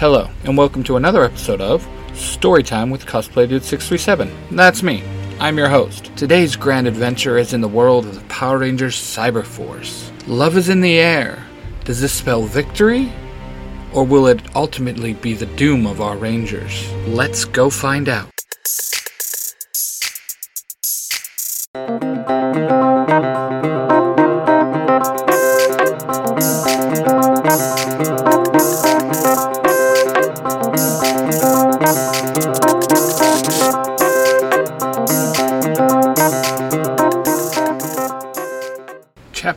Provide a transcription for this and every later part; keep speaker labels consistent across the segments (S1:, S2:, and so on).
S1: Hello, and welcome to another episode of Storytime with Cosplay Dude 637. That's me. I'm your host. Today's grand adventure is in the world of the Power Rangers Cyber Force. Love is in the air. Does this spell victory? Or will it ultimately be the doom of our Rangers? Let's go find out.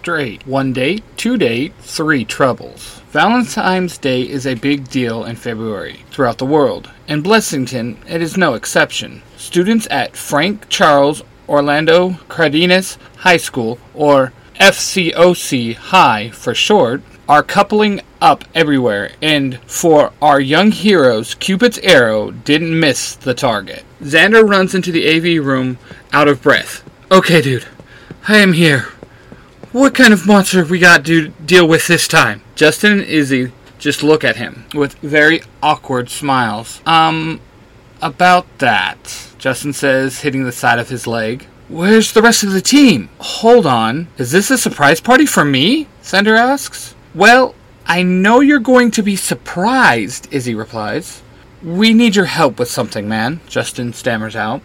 S1: Chapter 8 One date, two date, three troubles. Valentine's Day is a big deal in February throughout the world. In Blessington, it is no exception. Students at Frank Charles Orlando Cardenas High School, or FCOC High for short, are coupling up everywhere, and for our young heroes, Cupid's arrow didn't miss the target. Xander runs into the AV room out of breath. Okay, dude, I am here. What kind of monster we got to deal with this time? Justin and Izzy just look at him with very awkward smiles. Um, about that, Justin says, hitting the side of his leg. Where's the rest of the team? Hold on. Is this a surprise party for me? Xander asks. Well, I know you're going to be surprised, Izzy replies. We need your help with something, man, Justin stammers out.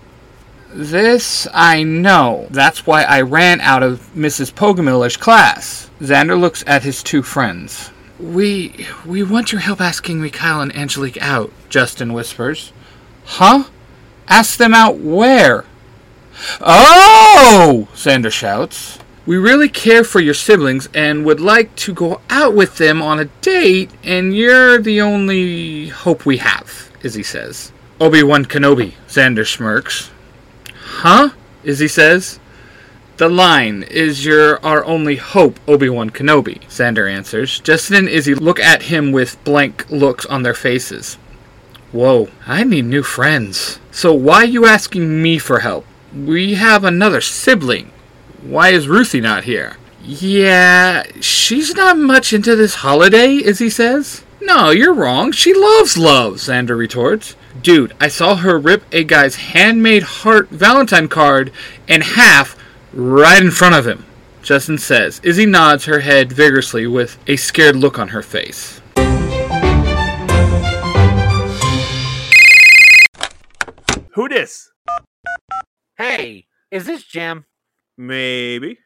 S1: This I know. That's why I ran out of Mrs. Pogomiller's class. Xander looks at his two friends. We we want your help asking Mikhail and Angelique out, Justin whispers. Huh? Ask them out where? Oh! Xander shouts. We really care for your siblings and would like to go out with them on a date, and you're the only hope we have, Izzy says. Obi Wan Kenobi, Xander smirks. Huh? Izzy says. The line is your our only hope, Obi Wan Kenobi, Xander answers. Justin and Izzy look at him with blank looks on their faces. Whoa, I need new friends. So why you asking me for help? We have another sibling. Why is Ruthie not here? Yeah, she's not much into this holiday, Izzy says. No, you're wrong. She loves love, Xander retorts. Dude, I saw her rip a guy's handmade heart Valentine card in half right in front of him. Justin says. Izzy nods her head vigorously with a scared look on her face.
S2: Who dis?
S3: Hey, is this Jim?
S2: Maybe.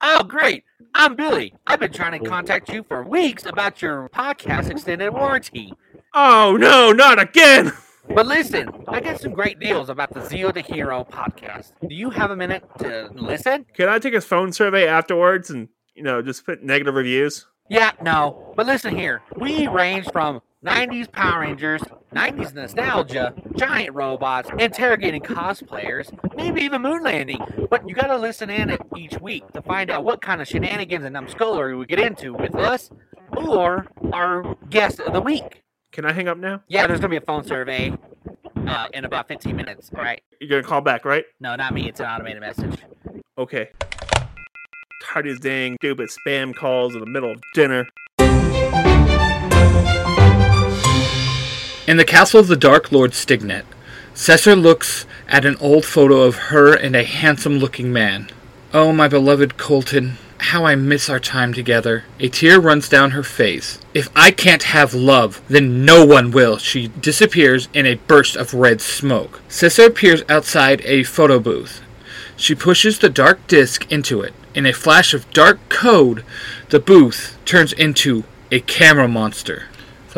S3: Oh, great. I'm Billy. I've been trying to contact you for weeks about your podcast extended warranty.
S2: Oh no, not again!
S3: But listen, I got some great deals about the Zero to Hero podcast. Do you have a minute to listen?
S2: Can I take a phone survey afterwards and you know just put negative reviews?
S3: Yeah, no. But listen here. We range from 90s Power Rangers, 90s nostalgia, giant robots, interrogating cosplayers, maybe even moon landing. But you gotta listen in it each week to find out what kind of shenanigans and numbskullery we get into with us or our guest of the week.
S2: Can I hang up now?
S3: Yeah, there's gonna be a phone survey uh, in about 15 minutes. All right.
S2: You're gonna call back, right?
S3: No, not me. It's an automated message.
S2: Okay. Tired these dang stupid spam calls in the middle of dinner.
S1: In the castle of the Dark Lord Stignet, Cesar looks at an old photo of her and a handsome looking man. Oh, my beloved Colton, how I miss our time together. A tear runs down her face. If I can't have love, then no one will. She disappears in a burst of red smoke. Cesar appears outside a photo booth. She pushes the dark disc into it. In a flash of dark code, the booth turns into a camera monster.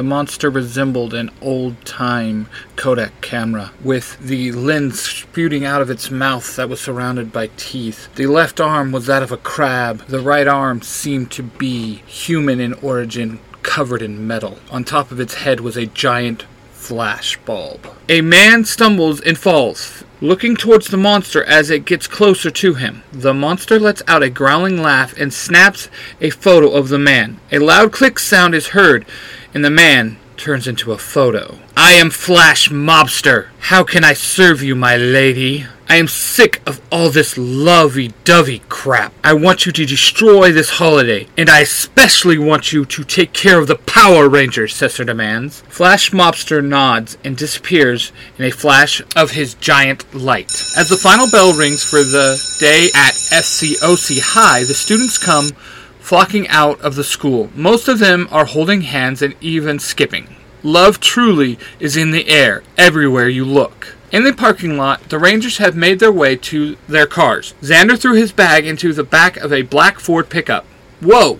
S1: The monster resembled an old time Kodak camera, with the lens spewing out of its mouth that was surrounded by teeth. The left arm was that of a crab. The right arm seemed to be human in origin, covered in metal. On top of its head was a giant flash bulb. A man stumbles and falls, looking towards the monster as it gets closer to him. The monster lets out a growling laugh and snaps a photo of the man. A loud click sound is heard, and the man turns into a photo. I am Flash Mobster. How can I serve you, my lady? I am sick of all this lovey dovey crap. I want you to destroy this holiday, and I especially want you to take care of the Power Rangers, Cesar demands. Flash Mobster nods and disappears in a flash of his giant light. As the final bell rings for the day at FCOC High, the students come flocking out of the school. Most of them are holding hands and even skipping. Love truly is in the air everywhere you look. In the parking lot, the Rangers have made their way to their cars. Xander threw his bag into the back of a black Ford pickup. Whoa!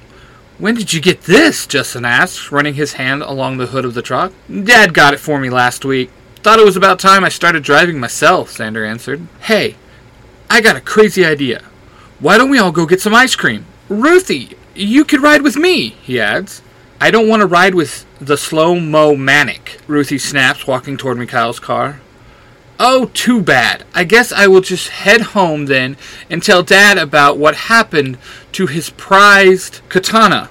S1: When did you get this? Justin asked, running his hand along the hood of the truck. Dad got it for me last week. Thought it was about time I started driving myself, Xander answered. Hey, I got a crazy idea. Why don't we all go get some ice cream? Ruthie, you could ride with me, he adds. I don't want to ride with the slow mo manic, Ruthie snaps, walking toward Mikhail's car. Oh, too bad. I guess I will just head home then and tell Dad about what happened to his prized katana.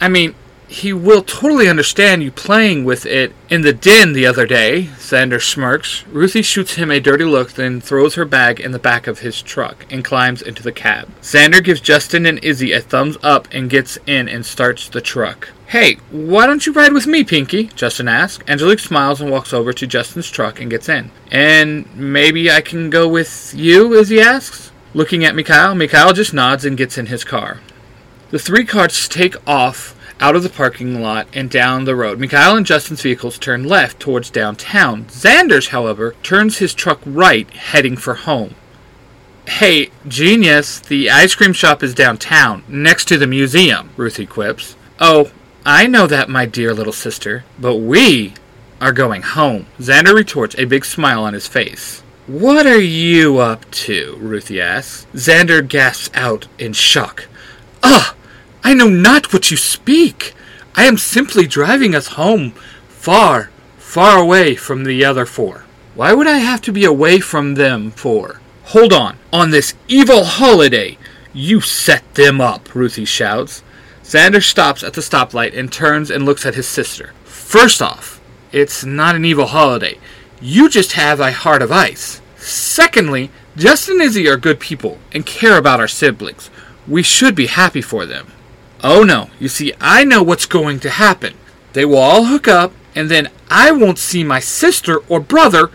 S1: I mean, he will totally understand you playing with it in the den the other day, Xander smirks. Ruthie shoots him a dirty look, then throws her bag in the back of his truck and climbs into the cab. Xander gives Justin and Izzy a thumbs up and gets in and starts the truck. Hey, why don't you ride with me, Pinky? Justin asks. Angelique smiles and walks over to Justin's truck and gets in. And maybe I can go with you, Izzy asks. Looking at Mikhail, Mikhail just nods and gets in his car. The three cars take off out of the parking lot and down the road. Mikhail and Justin's vehicles turn left towards downtown. Xander's, however, turns his truck right, heading for home. Hey, genius, the ice cream shop is downtown, next to the museum, Ruthie quips. Oh, I know that, my dear little sister, but we are going home. Xander retorts, a big smile on his face. What are you up to? Ruthie asks. Xander gasps out in shock. Ah! I know not what you speak. I am simply driving us home, far, far away from the other four. Why would I have to be away from them for? Hold on. On this evil holiday, you set them up, Ruthie shouts. Xander stops at the stoplight and turns and looks at his sister. First off, it's not an evil holiday. You just have a heart of ice. Secondly, Justin and Izzy are good people and care about our siblings. We should be happy for them. Oh no, you see, I know what's going to happen. They will all hook up, and then I won't see my sister or brother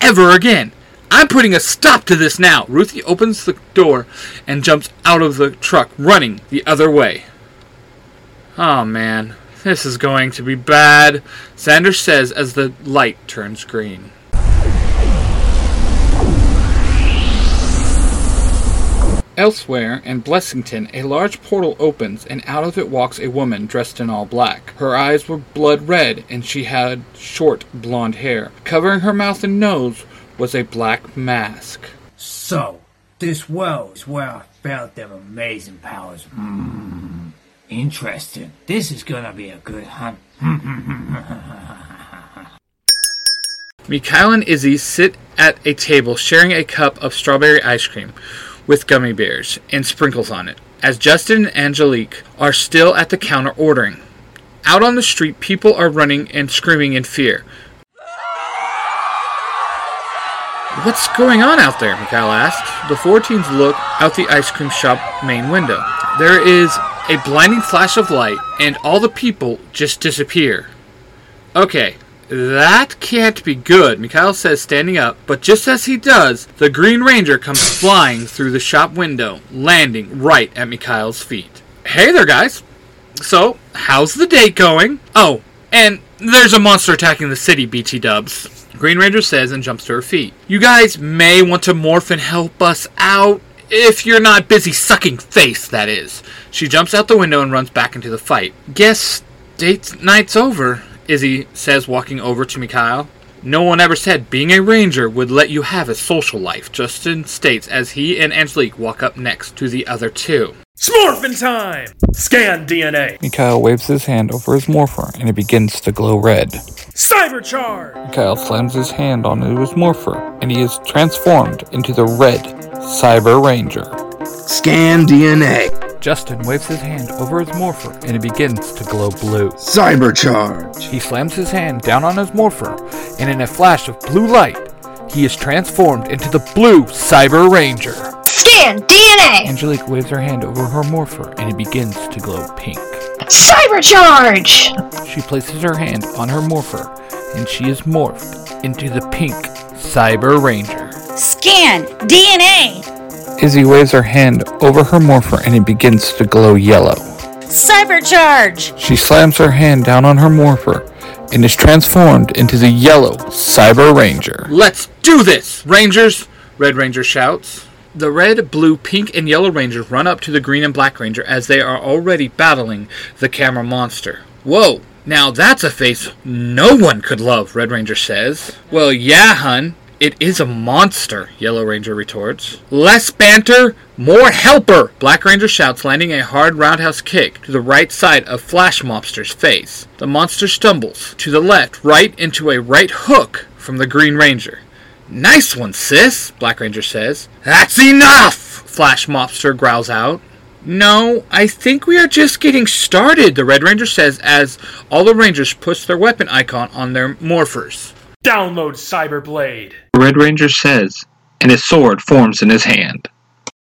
S1: ever again. I'm putting a stop to this now. Ruthie opens the door and jumps out of the truck, running the other way. Oh man, this is going to be bad, Sanders says as the light turns green. Elsewhere, in Blessington, a large portal opens, and out of it walks a woman dressed in all black. Her eyes were blood red, and she had short blonde hair. Covering her mouth and nose was a black mask.
S4: So, this well is where I felt them amazing powers. Mm, interesting. This is gonna be a good hunt.
S1: Mikhail and Izzy sit at a table sharing a cup of strawberry ice cream with gummy bears and sprinkles on it, as Justin and Angelique are still at the counter ordering. Out on the street, people are running and screaming in fear. What's going on out there? Mikhail asks. The four teens look out the ice cream shop main window. There is a blinding flash of light, and all the people just disappear. Okay, that can't be good, Mikhail says, standing up, but just as he does, the Green Ranger comes flying through the shop window, landing right at Mikhail's feet. Hey there, guys. So, how's the date going? Oh, and there's a monster attacking the city, BT dubs. Green Ranger says and jumps to her feet. You guys may want to morph and help us out. If you're not busy sucking face, that is. She jumps out the window and runs back into the fight. Guess date night's over, Izzy says, walking over to Mikhail. No one ever said being a ranger would let you have a social life, Justin states as he and Angelique walk up next to the other two.
S2: Smorphin time! Scan DNA!
S1: Mikhail waves his hand over his morpher and it begins to glow red.
S2: Cybercharge!
S1: Mikhail slams his hand onto his morpher and he is transformed into the red Cyber Ranger.
S5: Scan DNA.
S1: Justin waves his hand over his morpher and it begins to glow blue.
S5: Cybercharge!
S1: He slams his hand down on his morpher, and in a flash of blue light, he is transformed into the Blue Cyber Ranger.
S6: Scan DNA!
S1: Angelique waves her hand over her morpher and it begins to glow pink.
S6: Cybercharge!
S1: She places her hand on her morpher and she is morphed into the pink Cyber Ranger.
S7: Scan DNA!
S1: Izzy waves her hand over her morpher and it begins to glow yellow.
S7: Cybercharge!
S1: She slams her hand down on her morpher and is transformed into the yellow Cyber Ranger. Let's do this, Rangers! Red Ranger shouts. The red, blue, pink, and yellow Rangers run up to the green and black Ranger as they are already battling the camera monster. Whoa, now that's a face no one could love, Red Ranger says. Well, yeah, hun. It is a monster, Yellow Ranger retorts. Less banter, more helper, Black Ranger shouts, landing a hard roundhouse kick to the right side of Flash Mobster's face. The monster stumbles to the left, right into a right hook from the Green Ranger. Nice one, sis, Black Ranger says. That's enough, Flash Mobster growls out. No, I think we are just getting started, the Red Ranger says as all the Rangers push their weapon icon on their morphers.
S8: Download Cyberblade.
S1: The Red Ranger says, and his sword forms in his hand.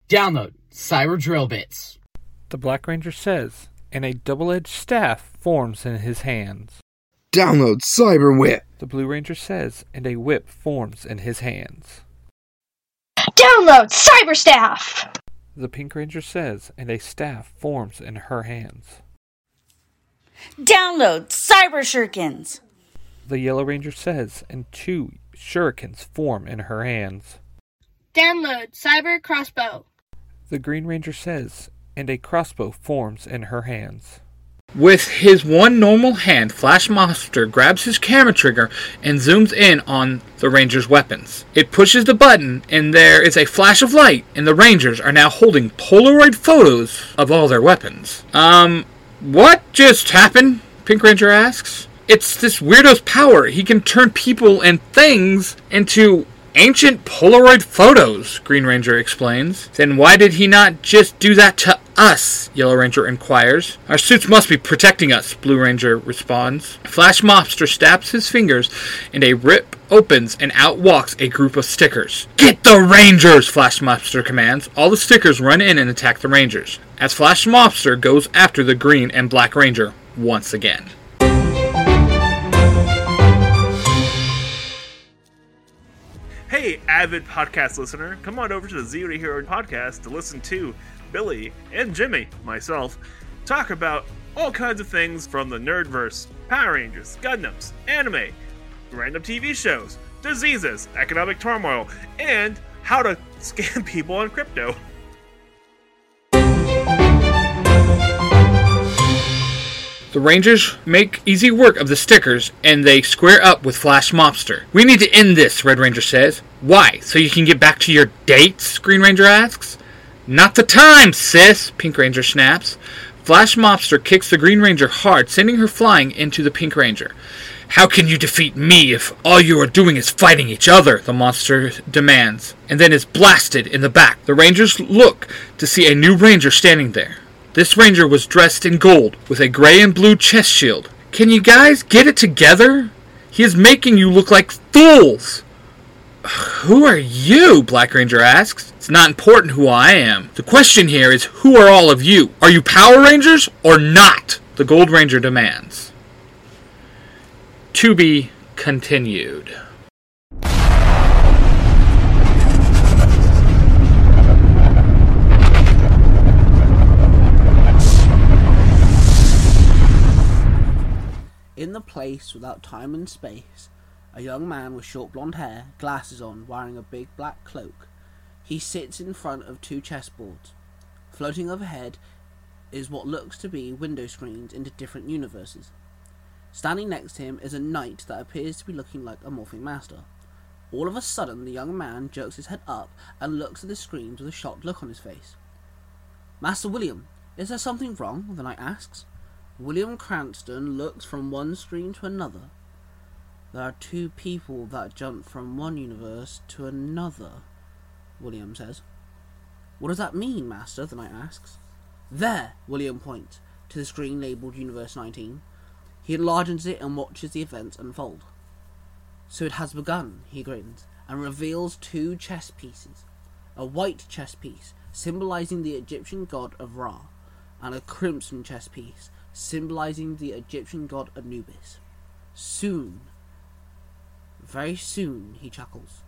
S9: Download Cyber Drill Bits.
S1: The Black Ranger says, and a double edged staff forms in his hands.
S5: Download Cyber Whip.
S1: The Blue Ranger says, and a whip forms in his hands.
S6: Download Cyberstaff!
S1: The Pink Ranger says, and a staff forms in her hands.
S7: Download Cyber Shurikens!
S1: The Yellow Ranger says, and two shurikens form in her hands.
S10: Download Cyber Crossbow.
S1: The Green Ranger says, and a crossbow forms in her hands. With his one normal hand, Flash Mobster grabs his camera trigger and zooms in on the Ranger's weapons. It pushes the button, and there is a flash of light, and the Rangers are now holding Polaroid photos of all their weapons. Um, what just happened? Pink Ranger asks. It's this weirdo's power. He can turn people and things into ancient Polaroid photos, Green Ranger explains. Then why did he not just do that to us? Yellow Ranger inquires. Our suits must be protecting us, Blue Ranger responds. Flash Mobster snaps his fingers and a rip opens and out walks a group of stickers. Get the Rangers! Flash Mobster commands. All the stickers run in and attack the Rangers. As Flash Mobster goes after the Green and Black Ranger once again.
S2: Hey, avid podcast listener, come on over to the Zero Hero podcast to listen to Billy and Jimmy, myself, talk about all kinds of things from the Nerdverse, Power Rangers, Gundams, anime, random TV shows, diseases, economic turmoil, and how to scam people on crypto.
S1: The Rangers make easy work of the stickers and they square up with Flash Mobster. We need to end this, Red Ranger says. Why? So you can get back to your dates? Green Ranger asks. Not the time, sis, Pink Ranger snaps. Flash Mobster kicks the Green Ranger hard, sending her flying into the Pink Ranger. How can you defeat me if all you are doing is fighting each other? The monster demands, and then is blasted in the back. The Rangers look to see a new Ranger standing there. This Ranger was dressed in gold with a gray and blue chest shield. Can you guys get it together? He is making you look like fools. Who are you? Black Ranger asks. It's not important who I am. The question here is who are all of you? Are you Power Rangers or not? The Gold Ranger demands. To be continued.
S11: In the place without time and space, a young man with short blonde hair, glasses on, wearing a big black cloak. He sits in front of two chessboards. Floating overhead is what looks to be window screens into different universes. Standing next to him is a knight that appears to be looking like a morphing master. All of a sudden, the young man jerks his head up and looks at the screens with a shocked look on his face. Master William, is there something wrong? the knight asks. William Cranston looks from one screen to another. There are two people that jump from one universe to another, William says. What does that mean, Master? the knight asks. There, William points to the screen labelled Universe 19. He enlarges it and watches the events unfold. So it has begun, he grins, and reveals two chess pieces. A white chess piece, symbolizing the Egyptian god of Ra, and a crimson chess piece, symbolizing the Egyptian god Anubis. Soon, very soon, he chuckles.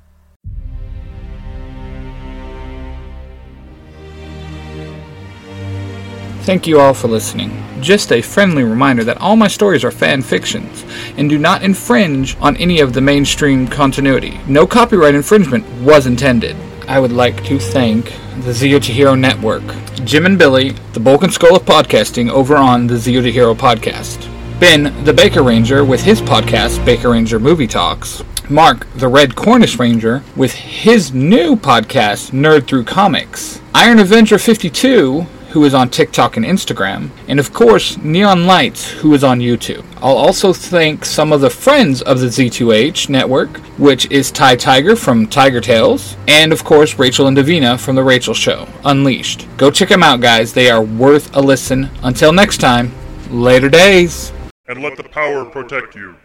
S1: Thank you all for listening. Just a friendly reminder that all my stories are fan fictions and do not infringe on any of the mainstream continuity. No copyright infringement was intended. I would like to thank the Zero to Hero Network, Jim and Billy, the Bulk and Skull of podcasting over on the Zero to Hero podcast, Ben, the Baker Ranger, with his podcast, Baker Ranger Movie Talks, Mark, the Red Cornish Ranger, with his new podcast, Nerd Through Comics, Iron Avenger 52, who is on TikTok and Instagram, and of course, Neon Lights, who is on YouTube. I'll also thank some of the friends of the Z2H network, which is Ty Tiger from Tiger Tales, and of course, Rachel and Davina from The Rachel Show, Unleashed. Go check them out, guys. They are worth a listen. Until next time, later days.
S12: And let the power protect you.